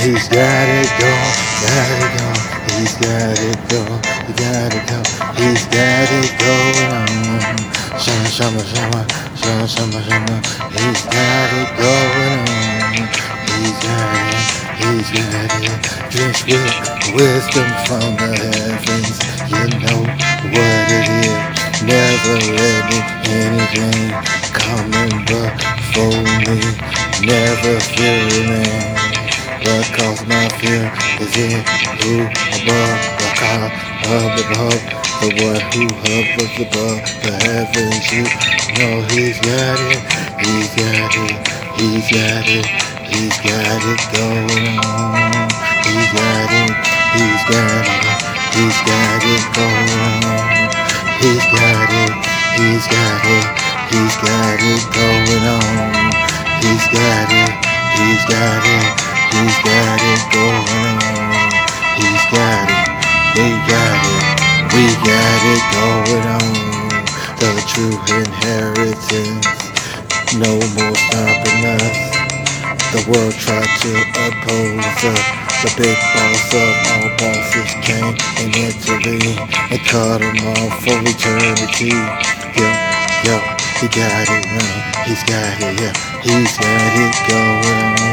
He's got it going, got it going. He's got it going, he got it going. He's got it going on. Shama, shama, shama, shama, shama, shama. He's got it going on. He's got it, he's got it. Drenched with wisdom from the heavens. You know what it is. Never let me anything coming before me. Never fearing fear is in who above the of the above, the one who hovers above the heavens. You know he's got it, he's got it, he's got it, he's got it going on. He's got it, he's got it, he's got it going on. He's got it, he's got it, he's got it going on. He's got it, he's got it. He's got it going on. He's got it. They got it. We got it going on. The true inheritance. No more stopping us. The world tried to oppose us. The big boss of all bosses came and intervened and cut him off for eternity. Yeah, yeah, he got it, man. He's got it, yeah. He's got it going on.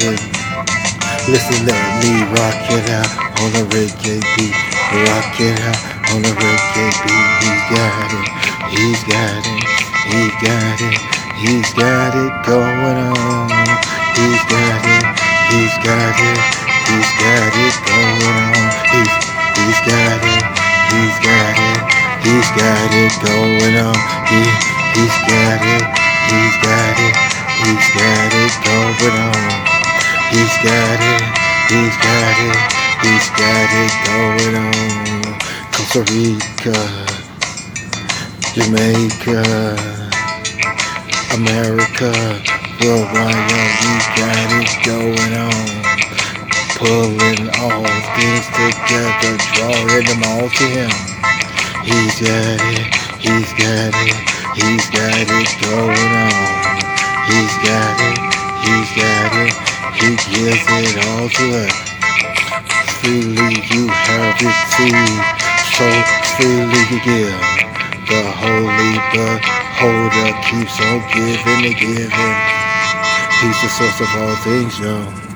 It. Listen, let me rock it out on a reggae beat. Rock it out on a reggae beat. He's got it, he's got it, he's got it, he's got it going on. He's got it, he's got it, he's got it going on. He's, he's got it, he's got it, he's got it going on. He, he's got it, he's got it. He's got it going on. He's got it. He's got it. He's got it going on. Costa Rica, Jamaica, America, worldwide, we got it going on. Pulling all things together, drawing them all to him. He's got it. He's got it. He's got it going on. He's got it, he's got it, he gives it all to us. Freely you have received, so freely you give. The holy beholder keeps on giving and giving. He's the source of all things, y'all.